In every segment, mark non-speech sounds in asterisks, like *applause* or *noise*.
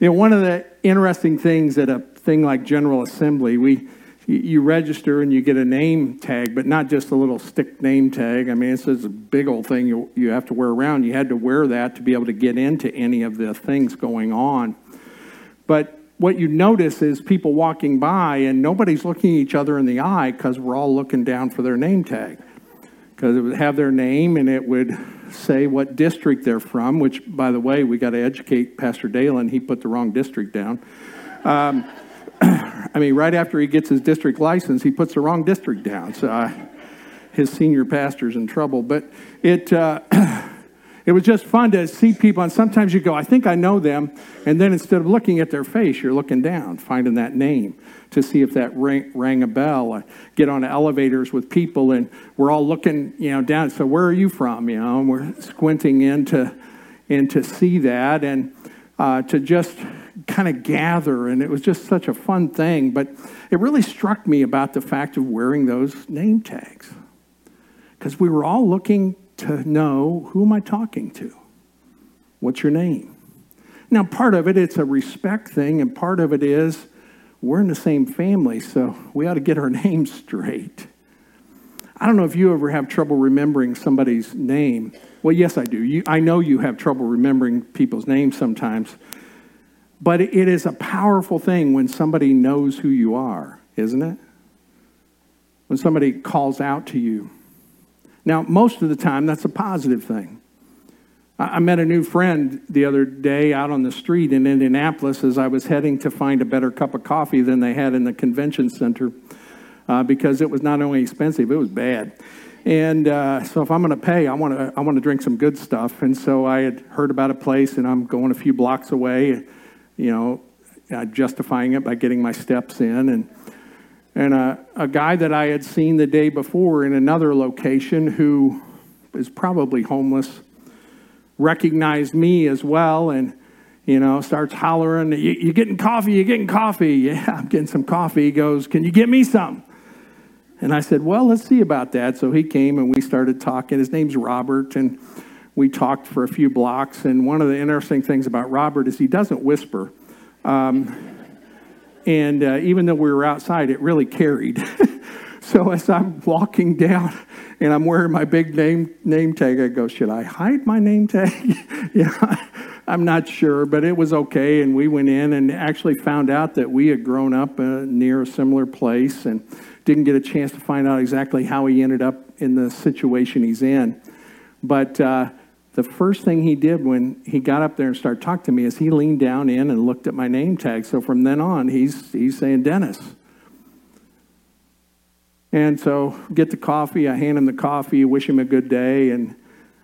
You know, one of the interesting things at a thing like General Assembly, we you register and you get a name tag, but not just a little stick name tag. I mean, it's a big old thing you, you have to wear around. You had to wear that to be able to get into any of the things going on. But what you notice is people walking by and nobody's looking each other in the eye because we're all looking down for their name tag. Because it would have their name and it would say what district they're from, which, by the way, we got to educate Pastor Dalen. He put the wrong district down. Um, *coughs* I mean, right after he gets his district license, he puts the wrong district down. So his senior pastor's in trouble. But it, uh, *coughs* it was just fun to see people. And sometimes you go, I think I know them. And then instead of looking at their face, you're looking down, finding that name to see if that rang, rang a bell. I get on elevators with people and we're all looking, you know, down. So where are you from? You know, and we're squinting in to, in to see that and uh, to just kind of gather. And it was just such a fun thing. But it really struck me about the fact of wearing those name tags because we were all looking to know who am I talking to? What's your name? Now, part of it, it's a respect thing, and part of it is we're in the same family, so we ought to get our *laughs* names straight. I don't know if you ever have trouble remembering somebody's name. Well, yes, I do. You, I know you have trouble remembering people's names sometimes. But it is a powerful thing when somebody knows who you are, isn't it? When somebody calls out to you. Now, most of the time, that's a positive thing. I met a new friend the other day out on the street in Indianapolis as I was heading to find a better cup of coffee than they had in the convention center uh, because it was not only expensive, it was bad. And uh, so if I'm going to pay, I want to I want to drink some good stuff. And so I had heard about a place, and I'm going a few blocks away, you know, uh, justifying it by getting my steps in. And and a, a guy that I had seen the day before in another location who is probably homeless recognized me as well and you know starts hollering you, you getting coffee? You getting coffee? *laughs* Yeah i'm getting some coffee. He goes can you get me some? And i said well let's see about that. So he came and we started talking. His name's robert and we talked for a few blocks. And one of the interesting things about robert is he doesn't whisper. Um, and uh, even though we were outside it really carried *laughs* so as i'm walking down and I'm wearing my big name name tag. I go, should I hide my name tag? *laughs* yeah, *laughs* I'm not sure, but it was okay. And we went in and actually found out that we had grown up uh, near a similar place and didn't get a chance to find out exactly how he ended up in the situation he's in. But uh, the first thing he did when he got up there and started talking to me is he leaned down in and looked at my name tag. So from then on, he's, he's saying, Dennis. And so get the coffee, I hand him the coffee, wish him a good day, and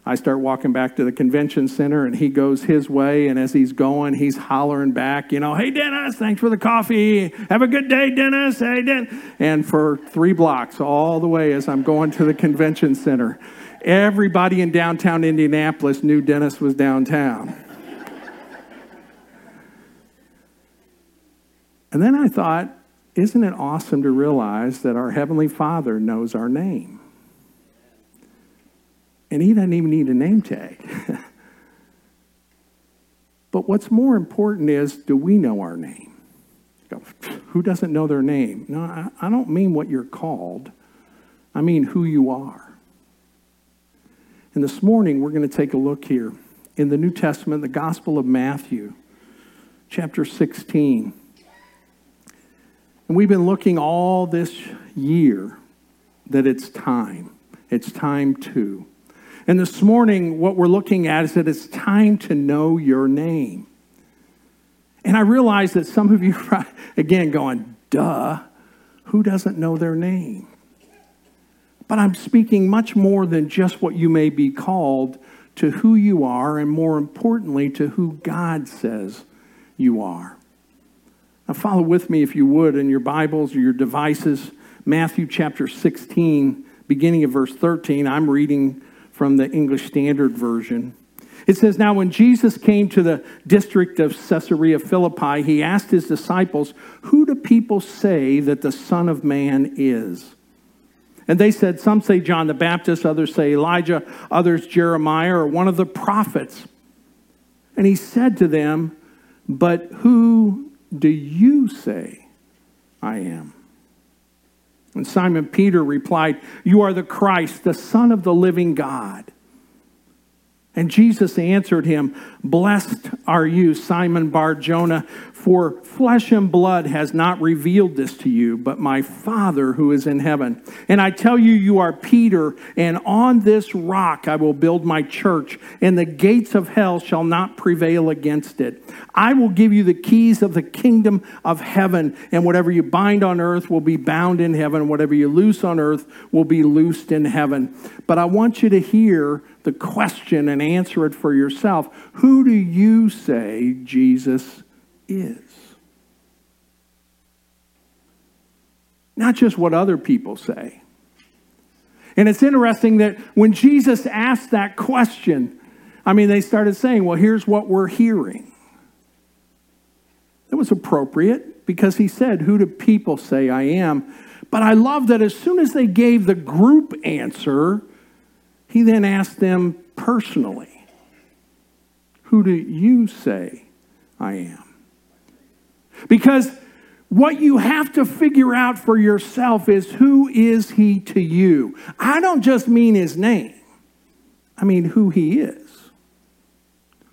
I start walking back to the convention center, and he goes his way. And as he's going, he's hollering back, you know, hey, Dennis, thanks for the coffee. Have a good day, Dennis. Hey, Dennis. And for three blocks, all the way as I'm going to the convention center, everybody in downtown Indianapolis knew Dennis was downtown. and then I thought, isn't it awesome to realize that our Heavenly Father knows our name? And He doesn't even need a name tag. *laughs* but what's more important is do we know our name? Who doesn't know their name? No, I don't mean what you're called, I mean who you are. And this morning, we're going to take a look here in the New Testament, the Gospel of Matthew, chapter 16. And we've been looking all this year that it's time. It's time to. And this morning, what we're looking at is that it's time to know your name. And I realize that some of you, are, *laughs* again, going, duh, who doesn't know their name? But I'm speaking much more than just what you may be called to who you are, and more importantly, to who God says you are. Now, follow with me, if you would, in your Bibles or your devices, Matthew chapter 16, beginning of verse 13. I'm reading from the English Standard Version. It says, Now, when Jesus came to the district of Caesarea Philippi, he asked his disciples, Who do people say that the Son of Man is? And they said, Some say John the Baptist, others say Elijah, others Jeremiah, or one of the prophets. And he said to them, But who do you say I am? And Simon Peter replied, You are the Christ, the Son of the living God. And Jesus answered him, Blessed are you, Simon Bar Jonah, for flesh and blood has not revealed this to you, but my Father who is in heaven. And I tell you, you are Peter, and on this rock I will build my church, and the gates of hell shall not prevail against it. I will give you the keys of the kingdom of heaven, and whatever you bind on earth will be bound in heaven, And whatever you loose on earth will be loosed in heaven. But I want you to hear the question and answer it for yourself. Who do you say Jesus is. Not just what other people say. And it's interesting that when Jesus asked that question, I mean, they started saying, well, here's what we're hearing. It was appropriate because he said, Who do people say I am? But I love that as soon as they gave the group answer, he then asked them personally, Who do you say I am? Because what you have to figure out for yourself is who is he to you? I don't just mean his name, I mean who he is.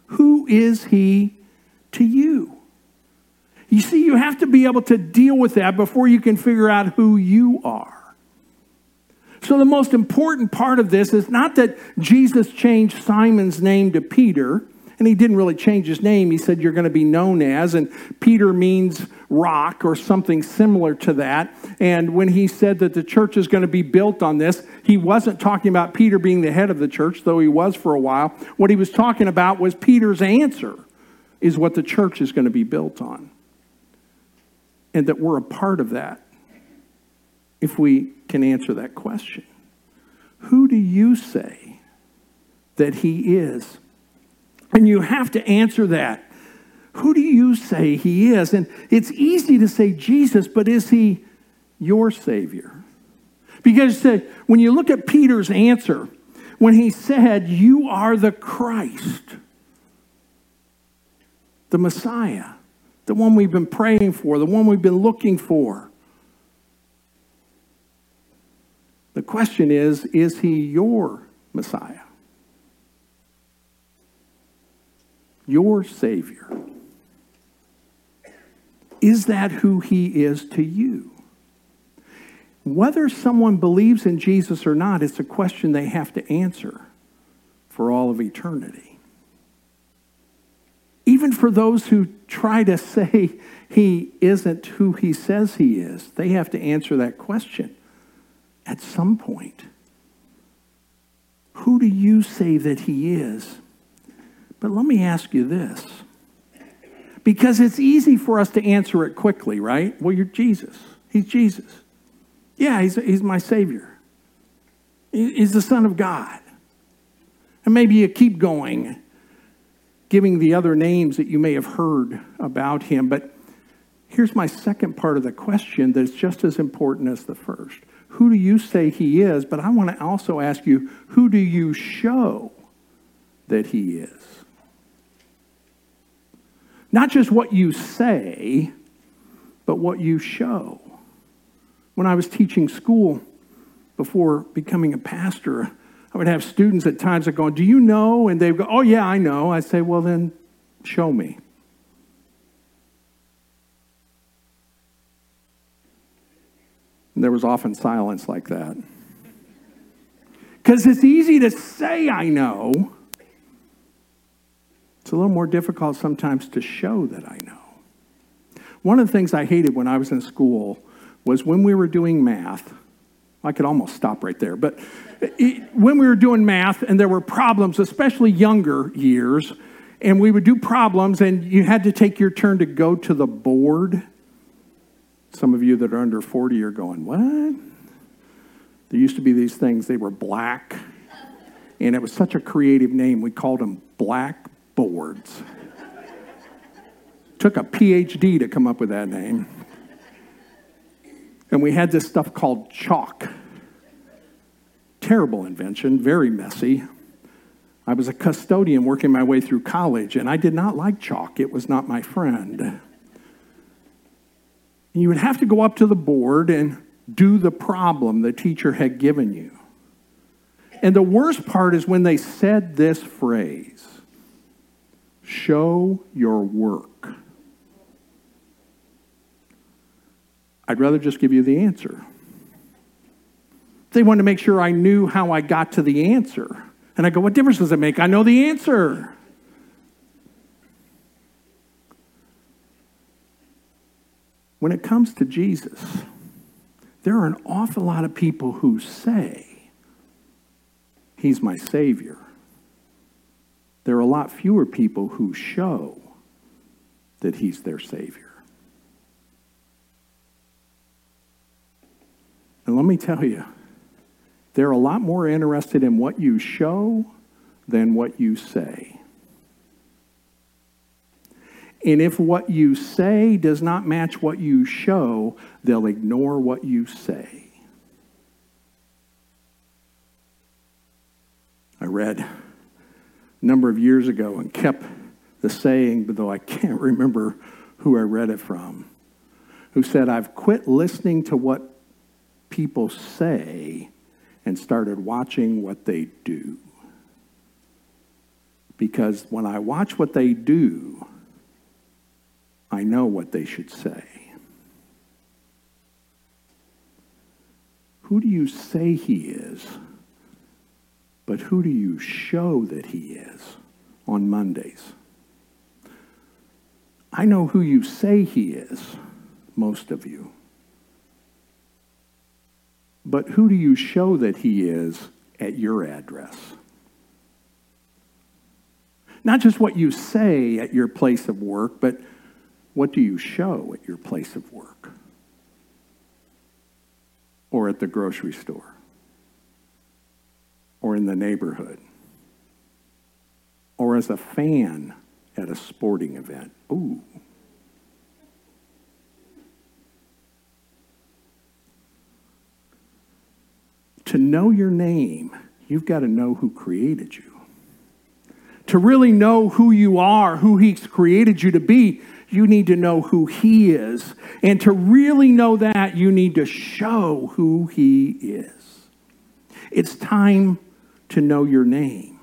Who is he to you? You see, you have to be able to deal with that before you can figure out who you are. So, the most important part of this is not that Jesus changed Simon's name to Peter, and he didn't really change his name. He said, You're going to be known as. And Peter means rock or something similar to that. And when he said that the church is going to be built on this, he wasn't talking about Peter being the head of the church, though he was for a while. What he was talking about was Peter's answer is what the church is going to be built on. And that we're a part of that if we can answer that question. Who do you say that he is? And you have to answer that. Who do you say he is? And it's easy to say Jesus, but is he your Savior? Because when you look at Peter's answer, when he said, You are the Christ, the Messiah, the one we've been praying for, the one we've been looking for. The question is, is he your Messiah? Your Savior? Is that who He is to you? Whether someone believes in Jesus or not, it's a question they have to answer for all of eternity. Even for those who try to say he isn't who he says he is, they have to answer that question at some point. Who do you say that he is? But let me ask you this because it's easy for us to answer it quickly, right? Well, you're Jesus. He's Jesus. Yeah, he's, he's my Savior. He's the Son of God. And maybe you keep going, giving the other names that you may have heard about him. But here's my second part of the question that's just as important as the first. Who do you say he is? But I want to also ask you, who do you show that he is? Not just what you say, but what you show. When I was teaching school before becoming a pastor, I would have students at times that go, Do you know? And they'd go, Oh, yeah, I know. I say, Well, then show me. And there was often silence like that. Because it's easy to say, I know, it's a little more difficult sometimes to show that I know. One of the things I hated when I was in school was when we were doing math. I could almost stop right there, but when we were doing math and there were problems, especially younger years, and we would do problems and you had to take your turn to go to the board. Some of you that are under 40 are going, What? There used to be these things, they were black, and it was such a creative name. We called them black boards. Took a PhD to come up with that name. And we had this stuff called chalk. Terrible invention, very messy. I was a custodian working my way through college, and I did not like chalk. It was not my friend. You would have to go up to the board and do the problem the teacher had given you. And the worst part is when they said this phrase show your work. I'd rather just give you the answer. They wanted to make sure I knew how I got to the answer. And I go, What difference does it make? I know the answer. When it comes to Jesus, there are an awful lot of people who say, He's my Savior. There are a lot fewer people who show that He's their Savior. And let me tell you, they're a lot more interested in what you show than what you say. And if what you say does not match what you show, they'll ignore what you say. I read number of years ago and kept the saying, though I can't remember who I read it from, who said, I've quit listening to what people say and started watching what they do. Because when I watch what they do, I know what they should say. Who do you say he is? But who do you show that he is on Mondays? I know who you say he is, most of you. But who do you show that he is at your address? Not just what you say at your place of work, but what do you show at your place of work? Or at the grocery store? Or in the neighborhood? Or as a fan at a sporting event? Ooh. to know your name, you've got to know who created you. To really know who you are, who He's created you to be, you need to know who He is. And to really know that, you need to show who He is. It's time to know your name.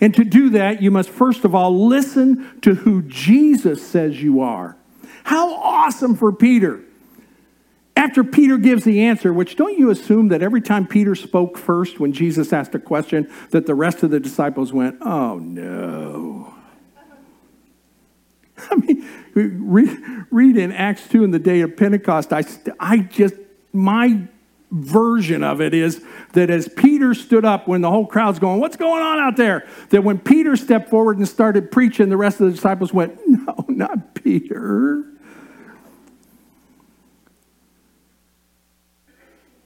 And to do that, you must first of all listen to who Jesus says you are. How awesome for Peter after Peter gives the answer, which don't you assume that every time Peter spoke first when Jesus asked a question, that the rest of the disciples went, oh no. *laughs* I mean, read, read in Acts 2 in the day of Pentecost, I, I just, my version of it is that as Peter stood up when the whole crowd's going, What's going on out there? That when Peter stepped forward and started preaching, the rest of the disciples went, No, not Peter.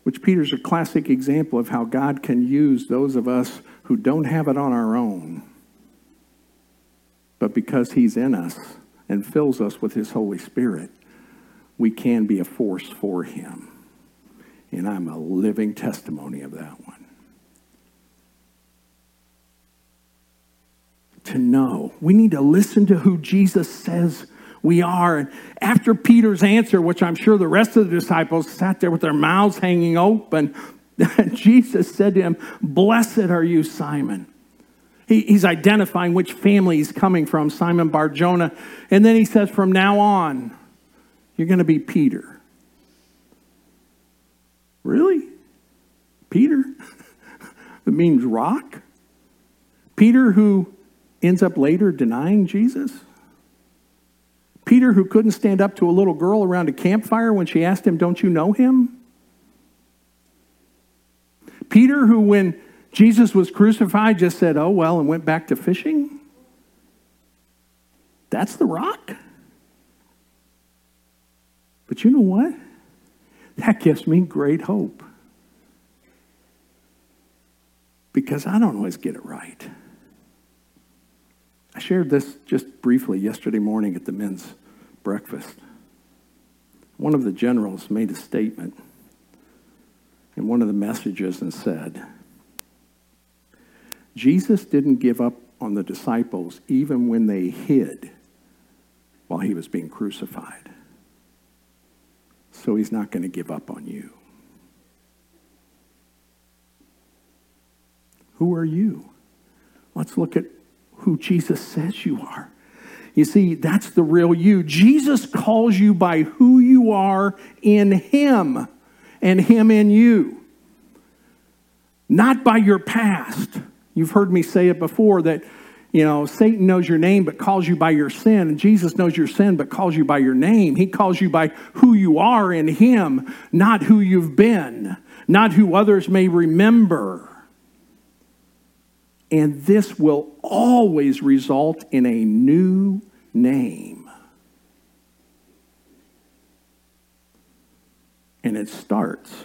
which Peter's a classic example of how God can use those of us who don't have it on our own. But because he's in us and fills us with his Holy Spirit, we can be a force for him. And I'm a living testimony of that one. To know, we need to listen to who Jesus says we are. And after Peter's answer, which I'm sure the rest of the disciples sat there with their mouths hanging open, *laughs* Jesus said to him, Blessed are you, Simon. He, he's identifying which family he's coming from, Simon Bar Jonah. And then he says, From now on, you're going to be Peter. Really? Peter? *laughs* it means rock? Peter, who ends up later denying Jesus? Peter, who couldn't stand up to a little girl around a campfire when she asked him, Don't you know him? Peter, who, when Jesus was crucified, just said, Oh, well, and went back to fishing? That's the rock? But you know what? That gives me great hope. Because I don't always get it right. I shared this just briefly yesterday morning at the men's breakfast. One of the generals made a statement in one of the messages and said, Jesus didn't give up on the disciples even when they hid while he was being crucified. So he's not going to give up on you. Who are you? Let's look at who Jesus says you are. You see, that's the real you. Jesus calls you by who you are in Him and Him in you, not by your past. You've heard me say it before that, you know, Satan knows your name but calls you by your sin, and Jesus knows your sin but calls you by your name. He calls you by who you are in Him, not who you've been, not who others may remember. And this will always result in a new name. And it starts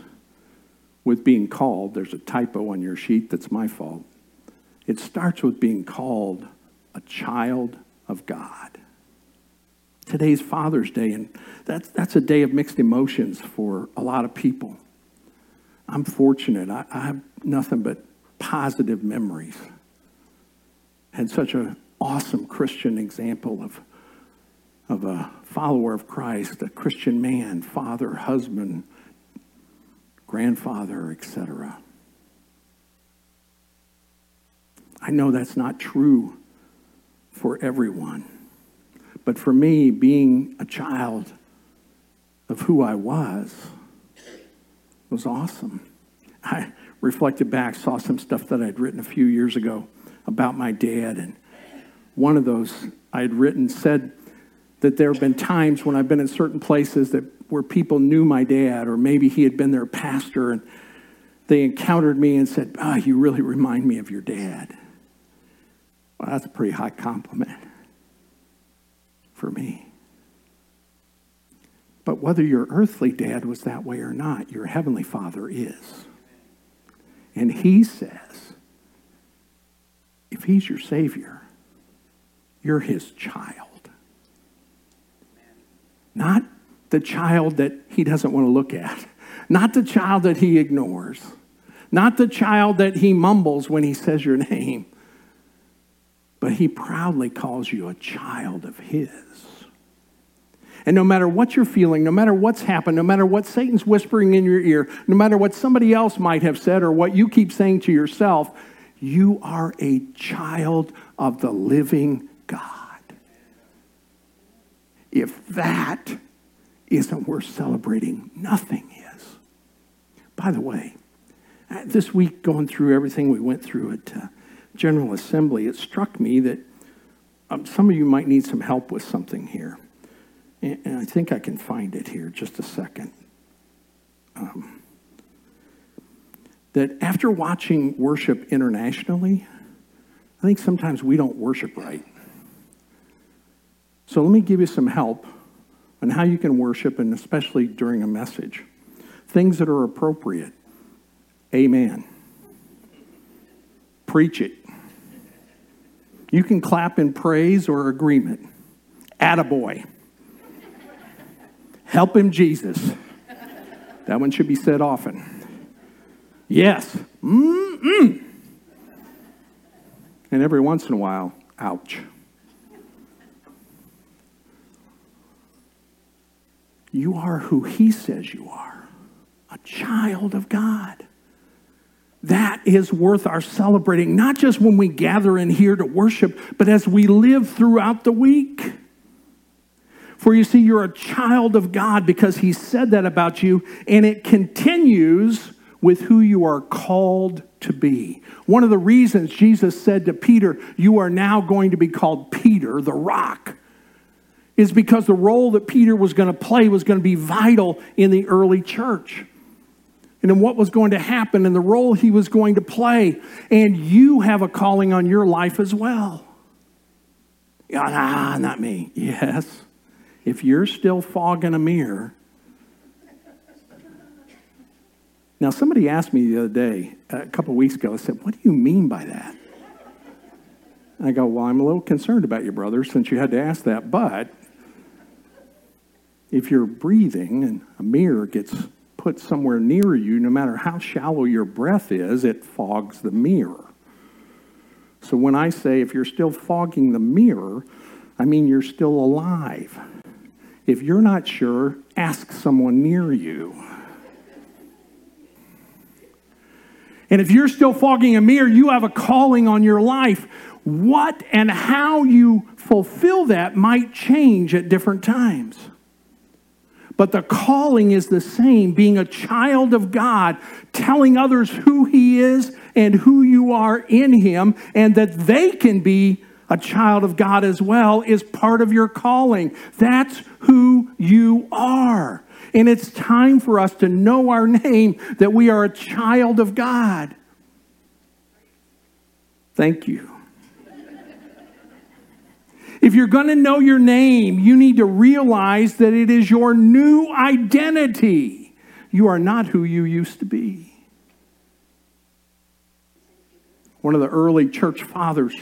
with being called. There's a typo on your sheet that's my fault. It starts with being called a child of God. Today's Father's Day, and that's, that's a day of mixed emotions for a lot of people. I'm fortunate. I, I have nothing but positive memories. Had such an awesome Christian example of, of a follower of Christ, a Christian man, father, husband, grandfather, etc. I know that's not true for everyone. But for me, being a child of who I was was awesome. I reflected back, saw some stuff that I'd written a few years ago about my dad, and one of those I'd written said that there have been times when I've been in certain places that where people knew my dad, or maybe he had been their pastor, and they encountered me and said, "Ah, oh, you really remind me of your dad." Well, that's a pretty high compliment for me. But whether your earthly dad was that way or not, your heavenly father is. And he says, if he's your savior, you're his child. Not the child that he doesn't want to look at, not the child that he ignores, not the child that he mumbles when he says your name, but he proudly calls you a child of his. And no matter what you're feeling, no matter what's happened, no matter what Satan's whispering in your ear, no matter what somebody else might have said or what you keep saying to yourself, you are a child of the living God. If that isn't worth celebrating, nothing is. By the way, this week going through everything we went through at uh, General Assembly, it struck me that um, some of you might need some help with something here. And, and I think I can find it here, just a second. Um, that after watching worship internationally, I think sometimes we don't worship right. So let me give you some help on how you can worship, and especially during a message. Things that are appropriate. Amen. Preach it. You can clap in praise or agreement. Attaboy. Help him, Jesus. That one should be said often. Yes. Mm-mm. And every once in a while, ouch. You are who he says you are a child of God that is worth our celebrating, not just when we gather in here to worship, but as we live throughout the week. For you see, you're a child of God because He said that about you, and it continues with who you are called to be. One of the reasons Jesus said to Peter, You are now going to be called Peter, the rock, is because the role that Peter was going to play was going to be vital in the early church and in what was going to happen and the role he was going to play. And you have a calling on your life as well. Ah, not me. Yes. If you're still fogging a mirror. Now, somebody asked me the other day, a couple weeks ago, I said, What do you mean by that? I go, Well, I'm a little concerned about you, brother, since you had to ask that. But if you're breathing and a mirror gets put somewhere near you, no matter how shallow your breath is, it fogs the mirror. So when I say if you're still fogging the mirror, I mean you're still alive. If you're not sure, ask someone near you. And if you're still fogging a mirror, you have a calling on your life. What and how you fulfill that might change at different times. But the calling is the same being a child of God, telling others who He is and who you are in Him, and that they can be a child of God as well, is part of your calling. That's who you are. And it's time for us to know our name, that we are a child of God. Thank you. If you're going to know your name, you need to realize that it is your new identity. You are not who you used to be. One of the early church fathers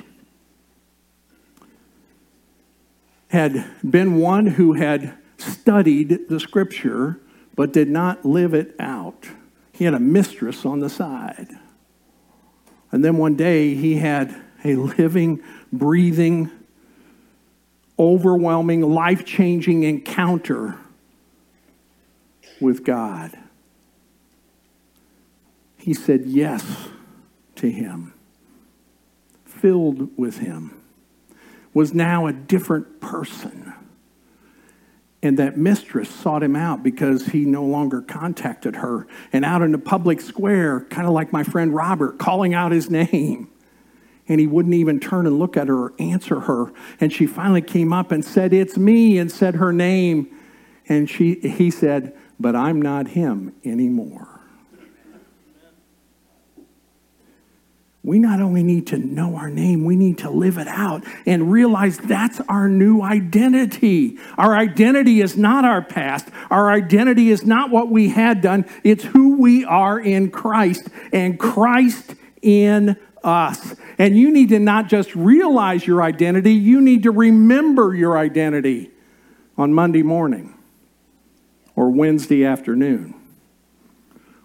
had been one who had studied the scripture but did not live it out. He had a mistress on the side. And then one day he had a living, breathing, overwhelming, life changing encounter with God. He said yes to him, filled with him, was now a different person. And that mistress sought him out because he no longer contacted her. And out in the public square, kind of like my friend Robert, calling out his name and he wouldn't even turn and look at her or answer her. And she finally came up and said, It's me, and said her name. And she, he said, But I'm not him anymore. We not only need to know our name, we need to live it out and realize that's our new identity. Our identity is not our past. Our identity is not what we had done. It's who we are in Christ and Christ in us. And you need to not just realize your identity, you need to remember your identity on Monday morning or Wednesday afternoon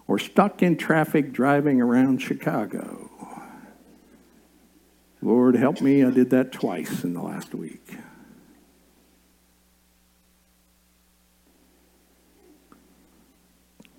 or stuck in traffic driving around Chicago. Lord, help me, I did that twice in the last week.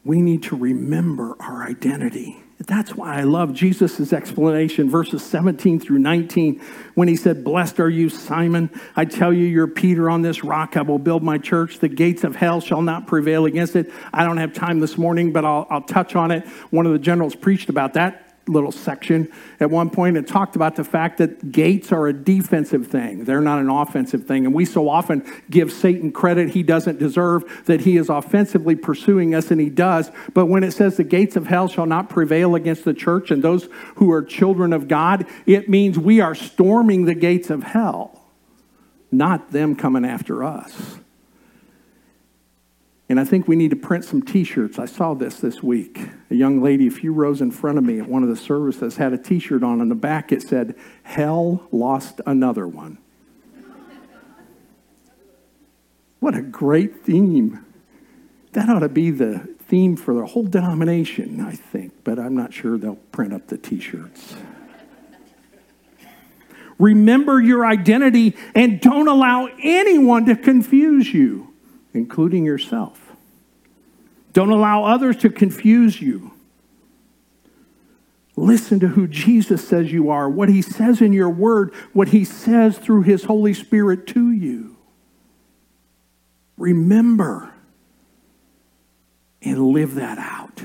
We need to remember our identity. That's why I love Jesus' explanation, verses 17 through 19, when he said, Blessed are you, Simon. I tell you, you're Peter on this rock. I will build my church. The gates of hell shall not prevail against it. I don't have time this morning, but I'll, I'll touch on it. One of the generals preached about that little section at one point and talked about the fact that gates are a defensive thing. They're not an offensive thing. And we so often give Satan credit he doesn't deserve, that he is offensively pursuing us, and he does. But when it says the gates of hell shall not prevail against the church and those who are children of God, it means we are storming the gates of hell, not them coming after us. And I think we need to print some t shirts. I saw this this week. A young lady a few rows in front of me at one of the services had a t shirt on. On the back, it said, Hell lost another one. what a great theme. That ought to be the theme for the whole denomination, I think, but I'm not sure they'll print up the t shirts. Remember your identity and don't allow anyone to confuse you including yourself. Don't allow others to confuse you. Listen to who Jesus says you are, what he says in your word, what he says through his Holy Spirit to you. Remember and live that out.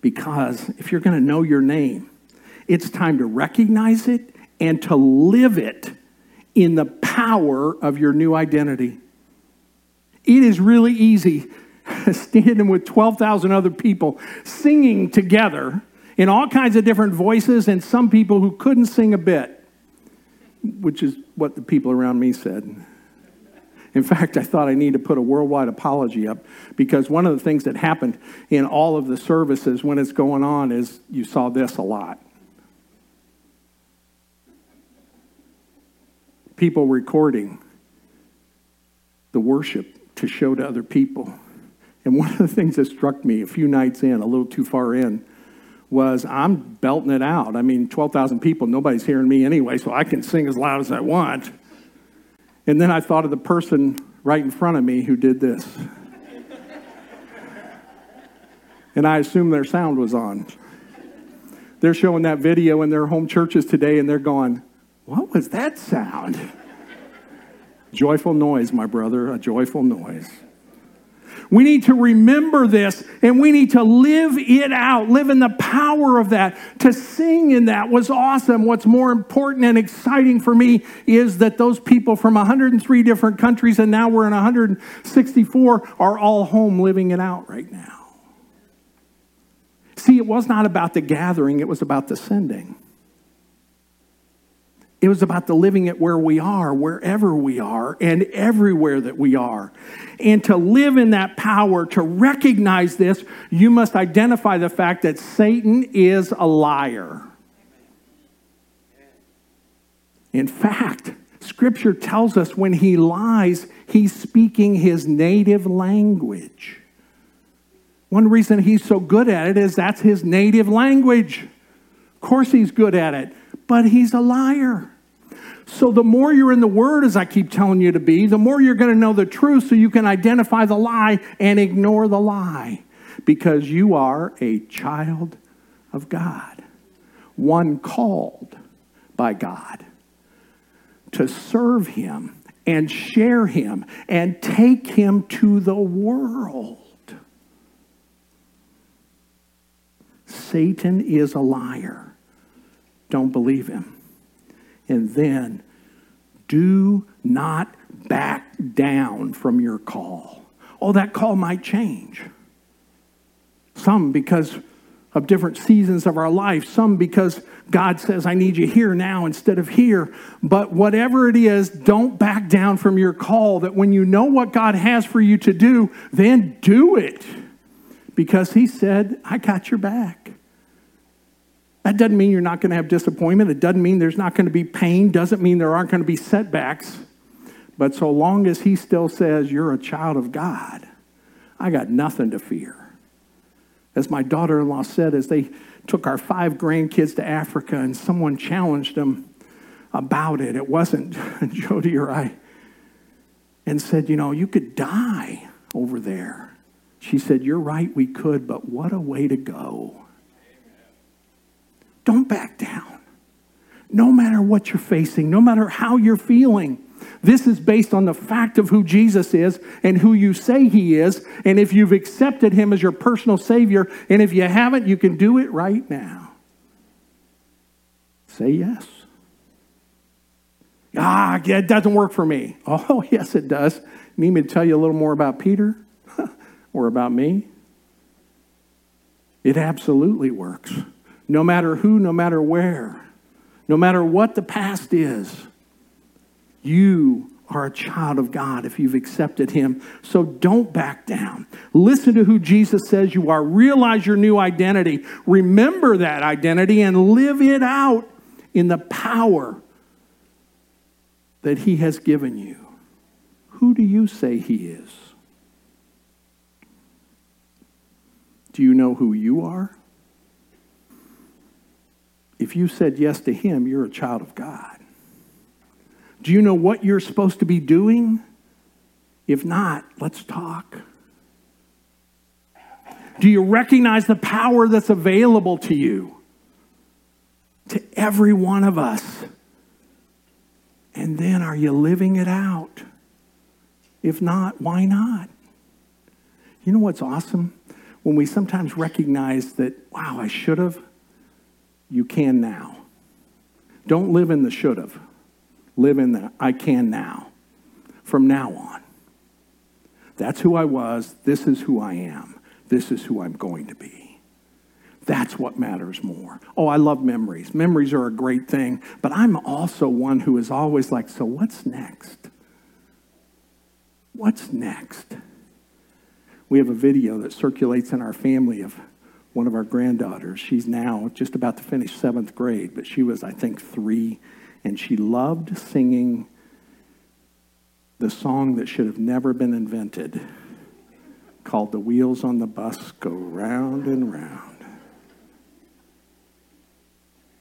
Because if you're going to know your name, it's time to recognize it and to live it in the power of your new identity. It is really easy *laughs* standing with 12,000 other people singing together in all kinds of different voices, and some people who couldn't sing a bit, which is what the people around me said. In fact, I thought I need to put a worldwide apology up because one of the things that happened in all of the services when it's going on is you saw this a lot. People recording the worship to show to other people. And one of the things that struck me a few nights in, a little too far in, was I'm belting it out. I mean, 12,000 people, nobody's hearing me anyway, so I can sing as loud as I want. And then I thought of the person right in front of me who did this. and I assumed their sound was on. They're showing that video in their home churches today and they're going, What was that sound? Joyful noise, my brother, a joyful noise. We need to remember this and we need to live it out, live in the power of that. To sing in that was awesome. What's more important and exciting for me is that those people from 103 different countries, and now we're in 164, are all home living it out right now. See, it was not about the gathering, it was about the sending. It was about the living it where we are, wherever we are, and everywhere that we are. And to live in that power, to recognize this, you must identify the fact that Satan is a liar. In fact, Scripture tells us when he lies, he's speaking his native language. One reason he's so good at it is that's his native language. Of course, he's good at it, but he's a liar. So, the more you're in the Word, as I keep telling you to be, the more you're going to know the truth so you can identify the lie and ignore the lie because you are a child of God, one called by God to serve Him and share Him and take Him to the world. Satan is a liar. Don't believe him. And then do not back down from your call. Oh, that call might change. Some because of different seasons of our life, some because God says, I need you here now instead of here. But whatever it is, don't back down from your call. That when you know what God has for you to do, then do it. Because He said, I got your back. That doesn't mean you're not going to have disappointment. It doesn't mean there's not going to be pain. Doesn't mean there aren't going to be setbacks. But so long as he still says you're a child of God, I got nothing to fear. As my daughter in law said, as they took our five grandkids to Africa and someone challenged them about it, it wasn't *laughs* Jody or I, and said, You know, you could die over there. She said, You're right, we could, but what a way to go. Don't back down. No matter what you're facing, no matter how you're feeling. This is based on the fact of who Jesus is and who you say he is. And if you've accepted him as your personal Savior, and if you haven't, you can do it right now. Say yes. Ah, it doesn't work for me. *laughs* Oh, yes, it does. Need me to tell you a little more about Peter *laughs* or about me? It absolutely works no matter who, no matter where, no matter what the past is. You are a child of God if you've accepted Him. So don't back down. Listen to who Jesus says you are. Realize your new identity. Remember that identity and live it out in the power that He has given you. Who do you say He is? Do you know who you are? If you said yes to Him, you're a child of God. Do you know what you're supposed to be doing? If not, let's talk. Do you recognize the power that's available to you? To every one of us. And then are you living it out? If not, why not? You know what's awesome? When we sometimes recognize that, wow, I should have, you can now. Don't live in the should have. Live in the I can now. From now on. That's who I was. This is who I am. This is who I'm going to be. That's what matters more. Oh, I love memories. Memories are a great thing, but I'm also one who is always like, so what's next? What's next? We have a video that circulates in our family of one of our granddaughters. She's now just about to finish seventh grade, but she was, I think, three, and she loved singing the song that should have never been invented called The Wheels on the Bus Go Round and Round.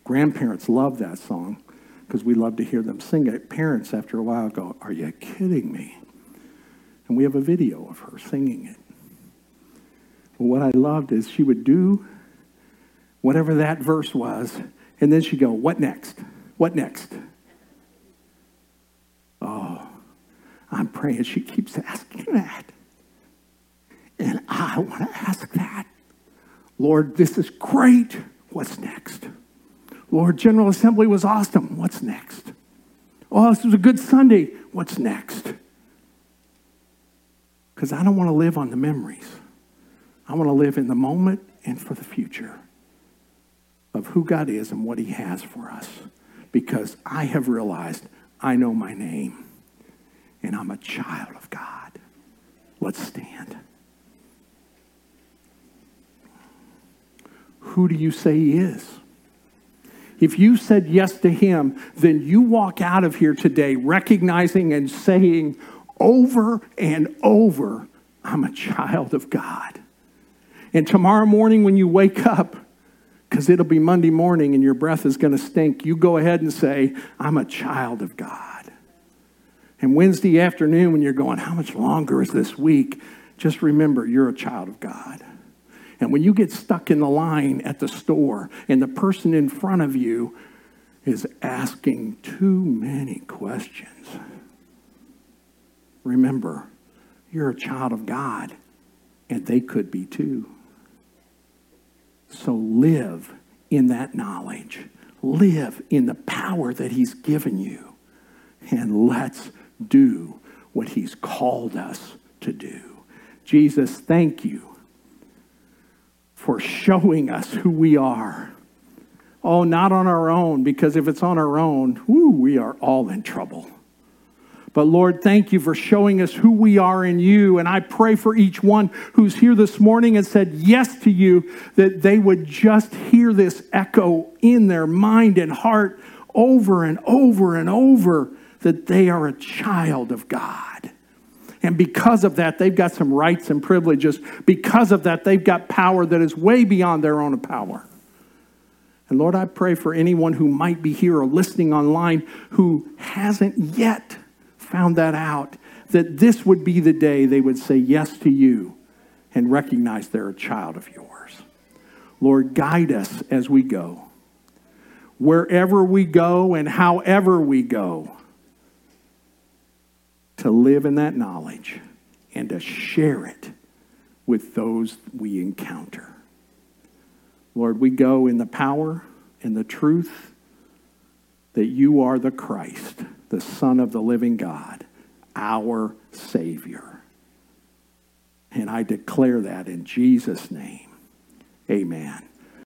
Grandparents love that song because we love to hear them sing it. Parents, after a while, go, Are you kidding me? And we have a video of her singing it. But what I loved is she would do whatever that verse was, and then she'd go, What next? What next? Oh, I'm praying. She keeps asking that. And I want to ask that. Lord, this is great. What's next? Lord, General Assembly was awesome. What's next? Oh, this was a good Sunday. What's next? Because I don't want to live on the memories. I want to live in the moment and for the future of who God is and what He has for us. Because I have realized I know my name and I'm a child of God. Let's stand. Who do you say He is? If you said yes to Him, then you walk out of here today recognizing and saying over and over, I'm a child of God. And tomorrow morning when you wake up, because it'll be Monday morning and your breath is going to stink, you go ahead and say, I'm a child of God. And Wednesday afternoon, when you're going, How much longer is this week? Just remember, you're a child of God. And when you get stuck in the line at the store and the person in front of you is asking too many questions, remember, you're a child of God and they could be too. So live in that knowledge. Live in the power that He's given you. And let's do what He's called us to do. Jesus, thank you for showing us who we are. Oh, not on our own, because if it's on our own, whoo, we are all in trouble. But Lord, thank you for showing us who we are in you. And I pray for each one who's here this morning and said yes to you, that they would just hear this echo in their mind and heart over and over and over that they are a child of God. And because of that, they've got some rights and privileges. Because of that, they've got power that is way beyond their own power. And Lord, I pray for anyone who might be here or listening online who hasn't yet found that out, that this would be the day they would say yes to you and recognize they're a child of yours. Lord, guide us as we go. Wherever we go and however we go, to live in that knowledge and to share it with those we encounter. Lord, we go in the power and the truth that you are the Christ the Son of the living God, our Savior. And I declare that in Jesus' name. Amen.